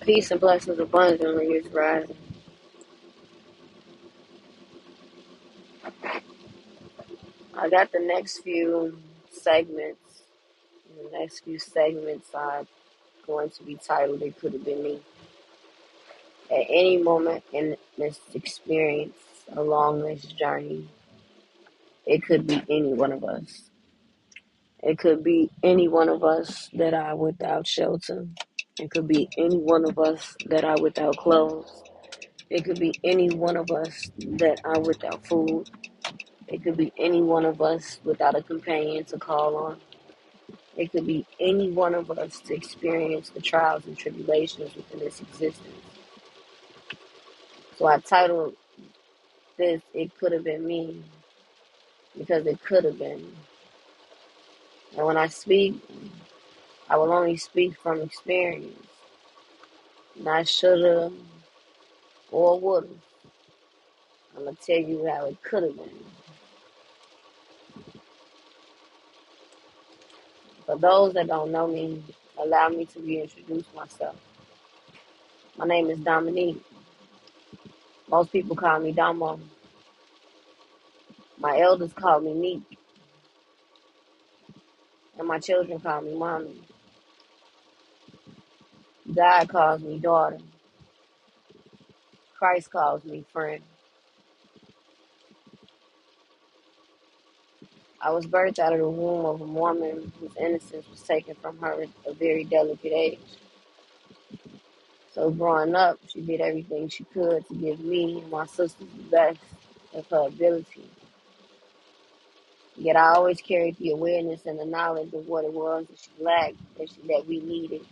Peace and blessings abundantly is rising. I got the next few segments. The next few segments are going to be titled It Could Have Been Me. At any moment in this experience along this journey, it could be any one of us. It could be any one of us that are without shelter. It could be any one of us that are without clothes. It could be any one of us that are without food. It could be any one of us without a companion to call on. It could be any one of us to experience the trials and tribulations within this existence. So I titled this It Could Have Been Me because it could have been. And when I speak, I will only speak from experience, not shoulda or woulda. I'm gonna tell you how it could have been. For those that don't know me, allow me to reintroduce myself. My name is Dominique. Most people call me Domo. My elders call me Neek, and my children call me Mommy. God calls me daughter. Christ calls me friend. I was birthed out of the womb of a woman whose innocence was taken from her at a very delicate age. So growing up, she did everything she could to give me and my sisters the best of her ability. Yet I always carried the awareness and the knowledge of what it was that she lacked, that, she, that we needed.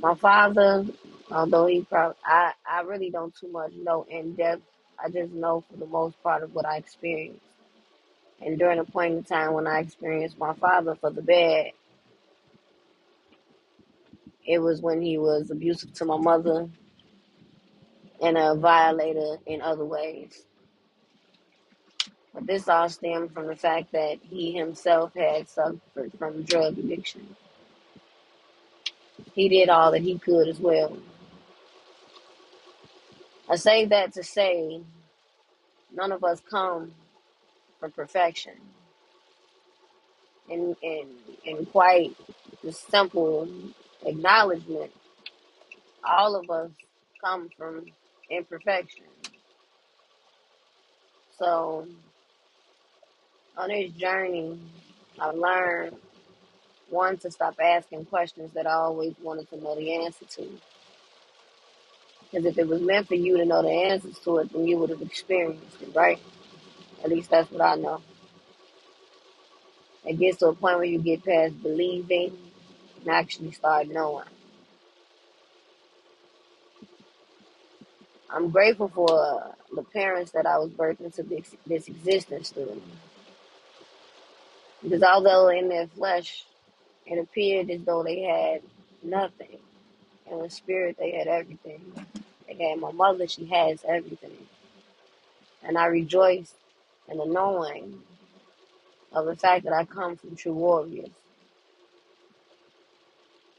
My father, although he probably, I, I really don't too much know in depth. I just know for the most part of what I experienced. And during a point in time when I experienced my father for the bad, it was when he was abusive to my mother and a violator in other ways. But this all stemmed from the fact that he himself had suffered from drug addiction. He did all that he could as well. I say that to say none of us come from perfection. And, and, and quite the simple acknowledgement, all of us come from imperfection. So on this journey, I've learned one to stop asking questions that I always wanted to know the answer to. Because if it was meant for you to know the answers to it, then you would have experienced it, right? At least that's what I know. It gets to a point where you get past believing and actually start knowing. I'm grateful for the parents that I was birthed into this, this existence through. Because although in their flesh it appeared as though they had nothing, in the spirit they had everything. They had my mother, she has everything. And I rejoice in the knowing of the fact that I come from true warriors.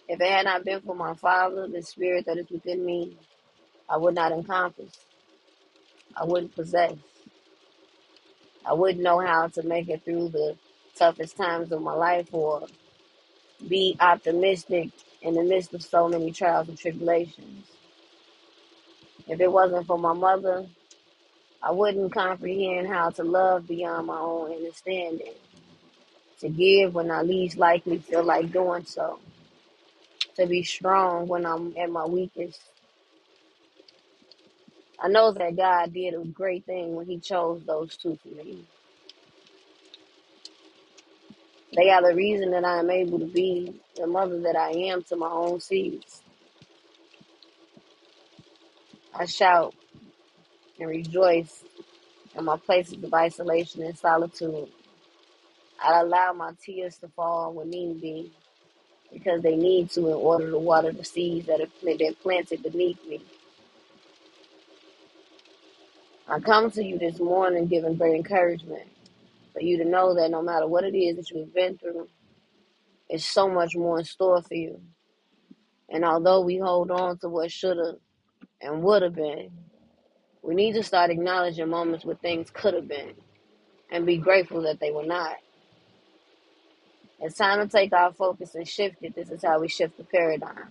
If it had not been for my father, the spirit that is within me, I would not encompass. I wouldn't possess. I wouldn't know how to make it through the toughest times of my life or be optimistic in the midst of so many trials and tribulations. If it wasn't for my mother, I wouldn't comprehend how to love beyond my own understanding, to give when I least likely feel like doing so, to be strong when I'm at my weakest. I know that God did a great thing when He chose those two for me. They are the reason that I am able to be the mother that I am to my own seeds. I shout and rejoice in my places of isolation and solitude. I allow my tears to fall when need be because they need to in order to water the seeds that have been planted beneath me. I come to you this morning giving great encouragement for you to know that no matter what it is that you've been through, It's so much more in store for you. And although we hold on to what should have and would have been, we need to start acknowledging moments where things could have been and be grateful that they were not. It's time to take our focus and shift it. This is how we shift the paradigm.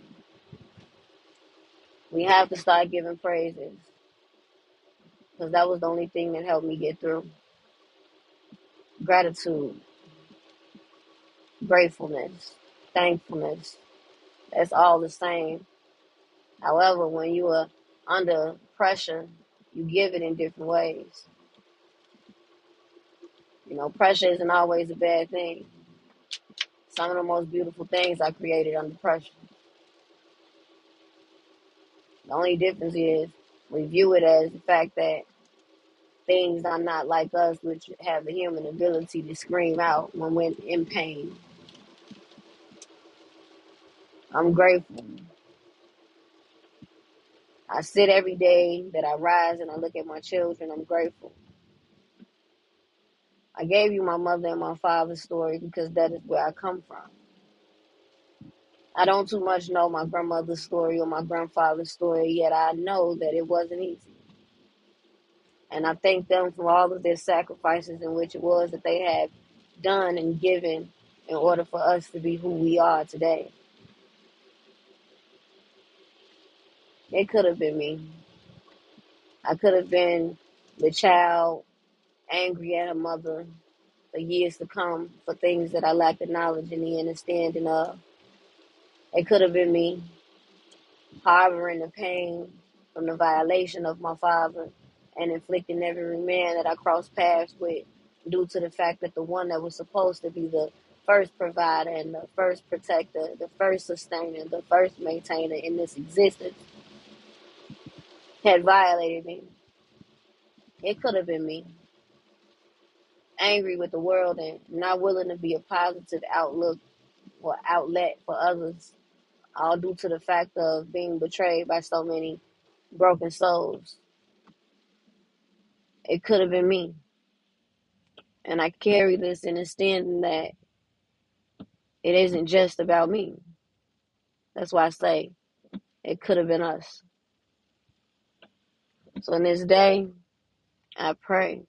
We have to start giving praises because that was the only thing that helped me get through. Gratitude, gratefulness, thankfulness. That's all the same. However, when you are under pressure, you give it in different ways. You know, pressure isn't always a bad thing. Some of the most beautiful things I created under pressure. The only difference is we view it as the fact that things are not like us, which have the human ability to scream out when we're in pain. I'm grateful. I sit every day that I rise and I look at my children. I'm grateful. I gave you my mother and my father's story because that is where I come from. I don't too much know my grandmother's story or my grandfather's story, yet I know that it wasn't easy. And I thank them for all of their sacrifices in which it was that they have done and given in order for us to be who we are today. It could have been me. I could have been the child angry at her mother for years to come for things that I lacked the knowledge and the understanding of. It could have been me harboring the pain from the violation of my father and inflicting every man that I crossed paths with due to the fact that the one that was supposed to be the first provider and the first protector, the first sustainer, the first maintainer in this existence had violated me. It could have been me. Angry with the world and not willing to be a positive outlook or outlet for others, all due to the fact of being betrayed by so many broken souls. It could have been me. And I carry this understanding that it isn't just about me. That's why I say it could have been us. So in this day, I pray.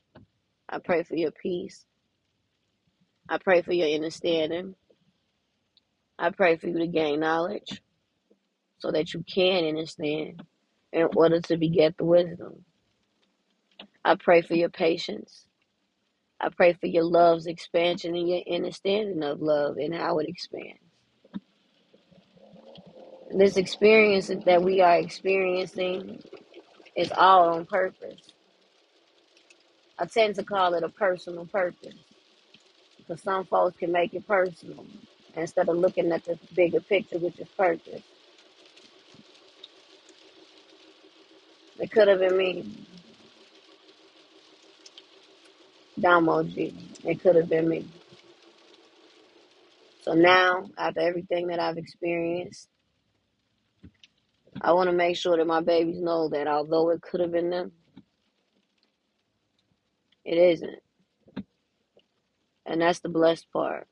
I pray for your peace. I pray for your understanding. I pray for you to gain knowledge so that you can understand in order to beget the wisdom. I pray for your patience. I pray for your love's expansion and your understanding of love and how it expands. This experience that we are experiencing is all on purpose. I tend to call it a personal purpose because some folks can make it personal instead of looking at the bigger picture, which is purpose. It could have been me, Damo G. It could have been me. So now, after everything that I've experienced, I want to make sure that my babies know that although it could have been them, it isn't. And that's the blessed part.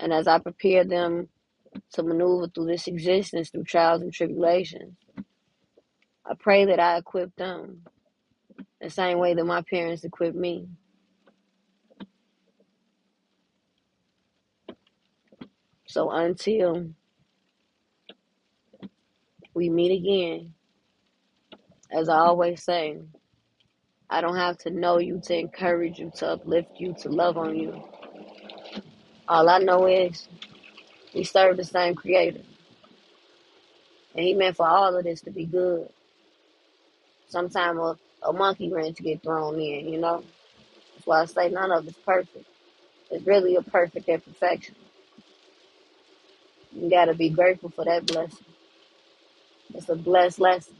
And as I prepare them to maneuver through this existence through trials and tribulations, I pray that I equip them the same way that my parents equipped me. So until we meet again, as I always say, I don't have to know you to encourage you, to uplift you, to love on you. All I know is we serve the same creator. And he meant for all of this to be good. Sometimes a, monkey wrench get thrown in, you know? That's why I say none of it's perfect. It's really a perfect imperfection. You gotta be grateful for that blessing. It's a blessed lesson.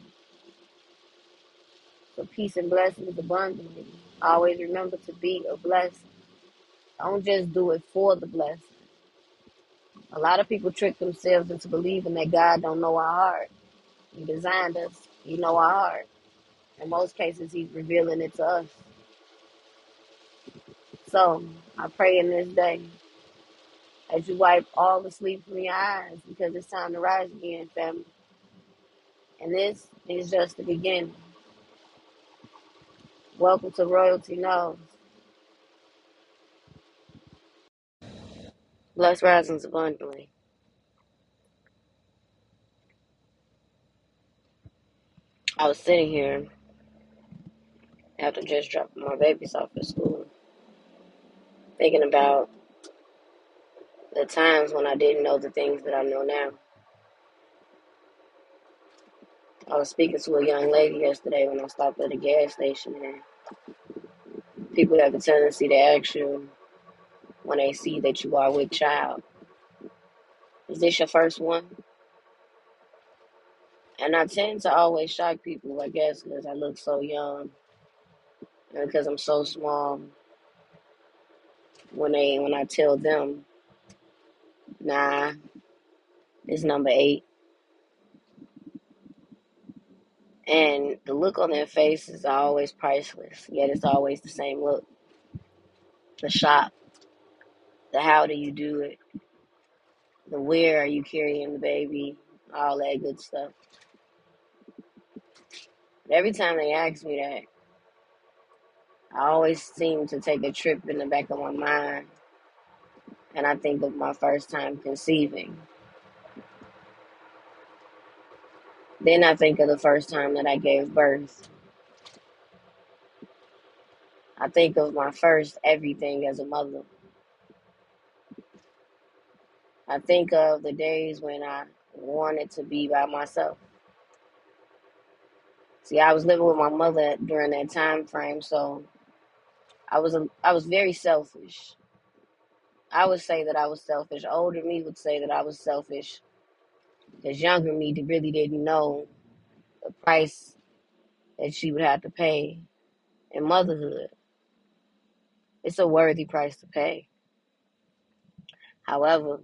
So peace and blessings abundantly. Always remember to be a blessing. Don't just do it for the blessing. A lot of people trick themselves into believing that God don't know our heart. He designed us. He know our heart. In most cases, he's revealing it to us. So I pray in this day as you wipe all the sleep from your eyes because it's time to rise again, family. And this is just the beginning. Welcome to Royalty Knows. Blessed risings abundantly. I was sitting here after just dropping my babies off at school, thinking about the times when I didn't know the things that I know now. I was speaking to a young lady yesterday when I stopped at a gas station, and people have a tendency to ask you when they see that you are with child, is this your first one? And I tend to always shock people, I guess, because I look so young and because I'm so small. When they when I tell them, nah, it's number eight, and the look on their face is always priceless. Yet it's always the same look: the shock, the how do you do it, the where are you carrying the baby, all that good stuff. Every time they ask me that, I always seem to take a trip in the back of my mind and I think of my first time conceiving. Then I think of the first time that I gave birth. I think of my first everything as a mother. I think of the days when I wanted to be by myself. See, I was living with my mother during that time frame, so I was a, I was very selfish. I would say that I was selfish. Older me would say that I was selfish because younger me really didn't know the price that she would have to pay in motherhood. It's a worthy price to pay. However,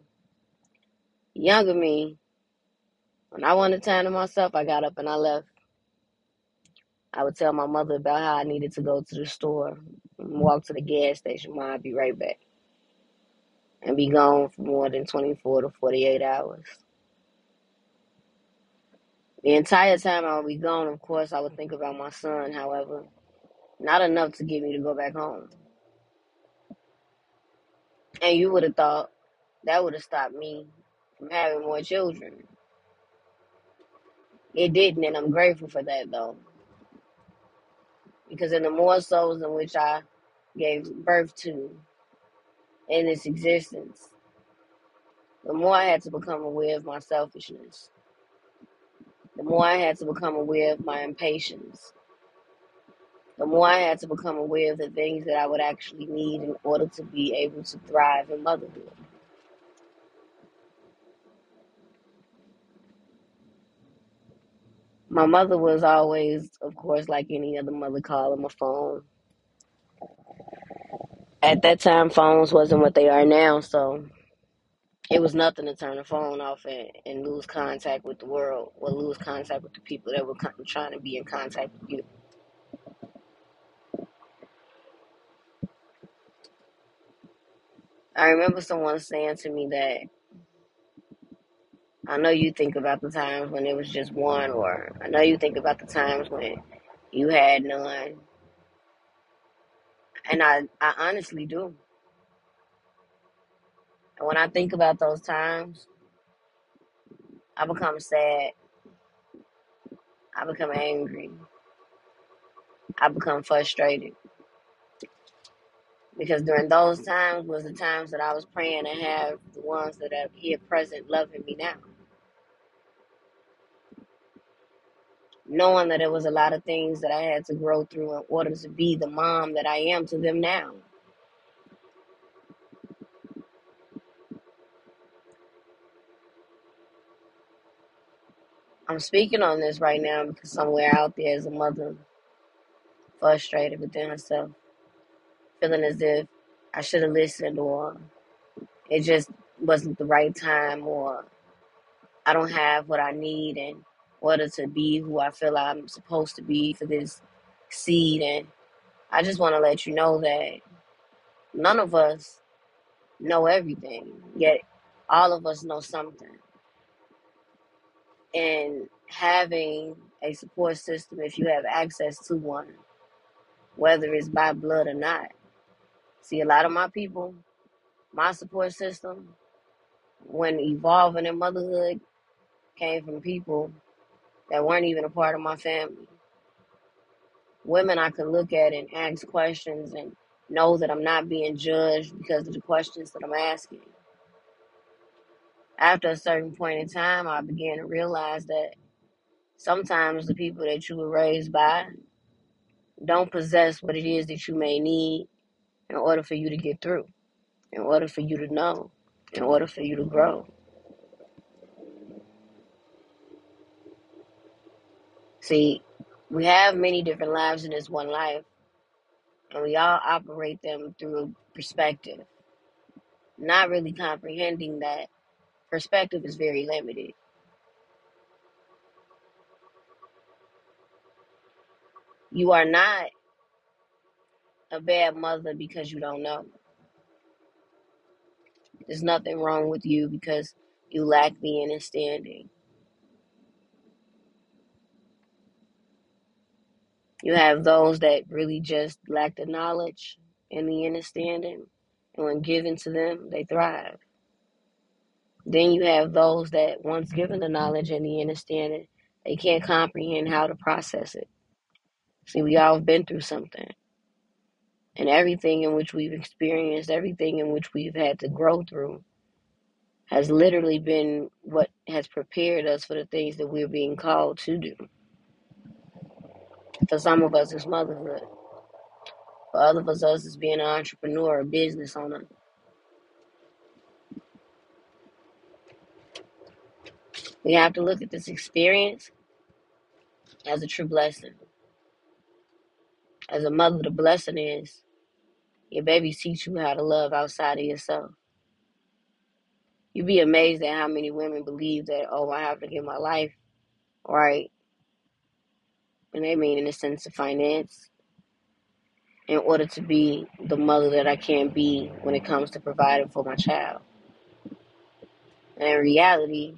younger me, when I wanted time to myself, I got up and I left. I would tell my mother about how I needed to go to the store mm, walk to the gas station. Mom, I'd be right back. And be gone for more than 24 to 48 hours. The entire time I would be gone, of course, I would think about my son, however, not enough to get me to go back home. And you would have thought that would have stopped me from having more children. It didn't, and I'm grateful for that, though. Because in the more souls in which I gave birth to in its existence, the more I had to become aware of my selfishness. The more I had to become aware of my impatience. The more I had to become aware of the things that I would actually need in order to be able to thrive in motherhood. My mother was always, of course, like any other mother, calling my phone. At that time, phones wasn't what they are now, so it was nothing to turn the phone off and, and lose contact with the world or lose contact with the people that were con- trying to be in contact with you. I remember someone saying to me that I know you think about the times when it was just one, or I know you think about the times when you had none. And I, I honestly do. And when I think about those times, I become sad. I become angry. I become frustrated. Because during those times was the times that I was praying to have the ones that are here present loving me now. Knowing that it was a lot of things that I had to grow through in order to be the mom that I am to them now. I'm speaking on this right now because somewhere out there is a mother frustrated within herself, feeling as if I should have listened or it just wasn't the right time or I don't have what I need in order to be who I feel I'm supposed to be for this seed. And I just want to let you know that none of us know everything, yet all of us know something. And having a support system, if you have access to one, whether it's by blood or not. See, a lot of my people, my support system, when evolving in motherhood, came from people that weren't even a part of my family. Women I could look at and ask questions and know that I'm not being judged because of the questions that I'm asking. After a certain point in time, I began to realize that sometimes the people that you were raised by don't possess what it is that you may need in order for you to get through, in order for you to know, in order for you to grow. See, we have many different lives in this one life, and we all operate them through perspective, not really comprehending that perspective is very limited. You are not a bad mother because you don't know. There's nothing wrong with you because you lack the understanding. You have those that really just lack the knowledge and the understanding, and when given to them, they thrive. Then you have those that, once given the knowledge and the understanding, they can't comprehend how to process it. See, we all have been through something, and everything in which we've experienced, everything in which we've had to grow through, has literally been what has prepared us for the things that we're being called to do. For some of us, it's motherhood. For other of us, it's being an entrepreneur, a business owner. We have to look at this experience as a true blessing. As a mother, the blessing is your babies teach you how to love outside of yourself. You'd be amazed at how many women believe that, oh, I have to give my life right. And they mean in the sense of finance in order to be the mother that I can be when it comes to providing for my child. And in reality,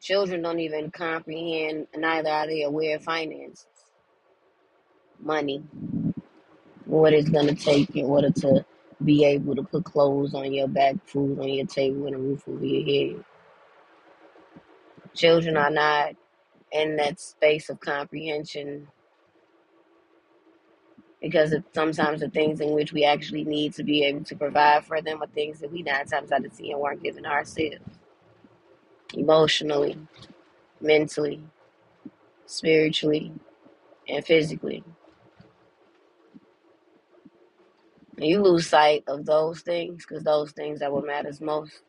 children don't even comprehend, neither are they aware of finances, money, what it's going to take in order to be able to put clothes on your back, food on your table, and a roof over your head. Children are not in that space of comprehension because of sometimes the things in which we actually need to be able to provide for them are things that we nine times out of ten weren't given ourselves emotionally, mentally, spiritually, and physically. And you lose sight of those things because those things are what matters most.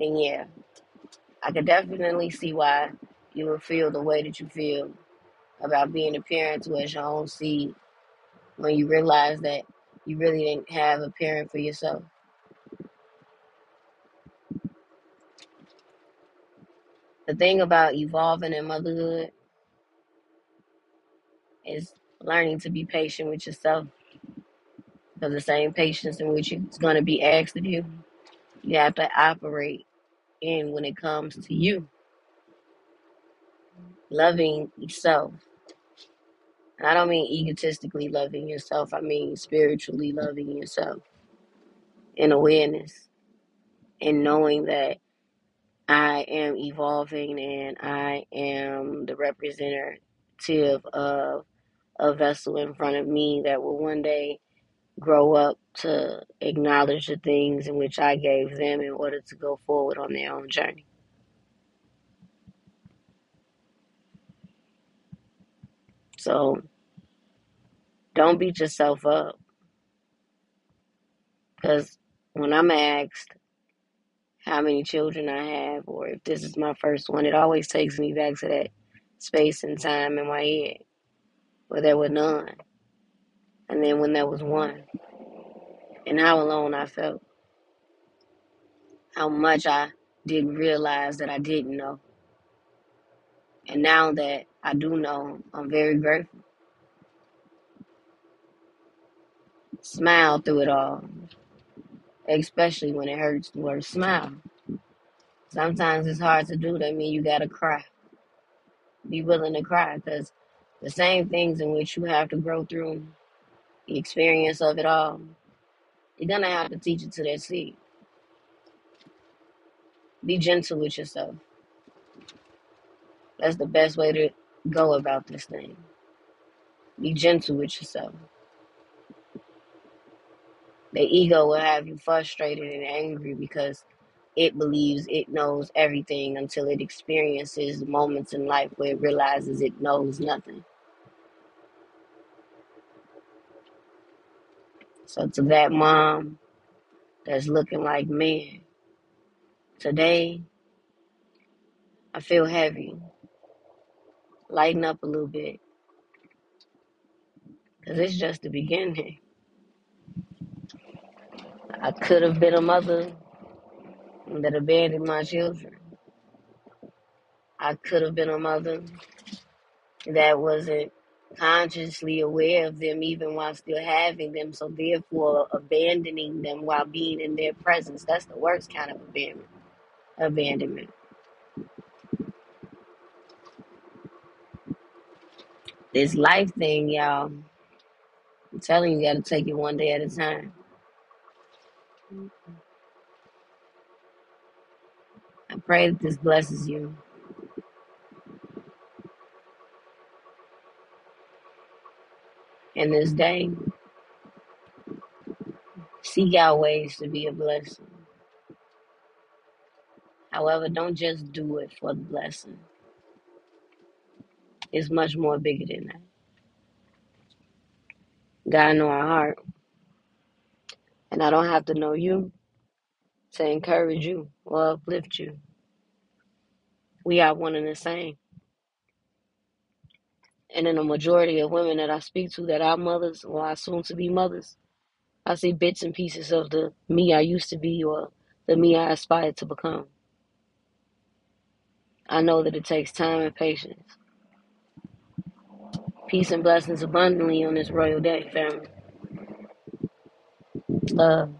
And yeah, I could definitely see why you would feel the way that you feel about being a parent to your own seed when you realize that you really didn't have a parent for yourself. The thing about evolving in motherhood is learning to be patient with yourself. Because the same patience in which it's going to be asked of you, you have to operate in when it comes to you. Loving yourself. And I don't mean egotistically loving yourself, I mean spiritually loving yourself in awareness and knowing that I am evolving and I am the representative of a vessel in front of me that will one day grow up to acknowledge the things in which I gave them in order to go forward on their own journey. So don't beat yourself up because when I'm asked how many children I have or if this is my first one, it always takes me back to that space and time in my head where there were none. And then when there was one, and how alone I felt, how much I didn't realize that I didn't know. And now that I do know, I'm very grateful. Smile through it all. especially when it hurts the word smile. Sometimes it's hard to do. That mean you gotta cry. Be willing to cry because the same things in which you have to grow through the experience of it all, you're gonna have to teach it to that seed. Be gentle with yourself. That's the best way to go about this thing. Be gentle with yourself. The ego will have you frustrated and angry because it believes it knows everything until it experiences moments in life where it realizes it knows nothing. So to that mom that's looking like, man, today I feel heavy. Lighten up a little bit. Because it's just the beginning. I could have been a mother that abandoned my children. I could have been a mother that wasn't consciously aware of them even while still having them, so therefore abandoning them while being in their presence. That's the worst kind of abandonment. Abandonment. This life thing, y'all, I'm telling you, you gotta take it one day at a time. I pray that this blesses you. In this day, seek out ways to be a blessing. However, don't just do it for the blessing. It's much more bigger than that. God know our heart, and I don't have to know you to encourage you or uplift you. We are one and the same. And in the majority of women that I speak to that are mothers or are soon to be mothers, I see bits and pieces of the me I used to be or the me I aspire to become. I know that it takes time and patience. Peace and blessings abundantly on this royal day, family. Love.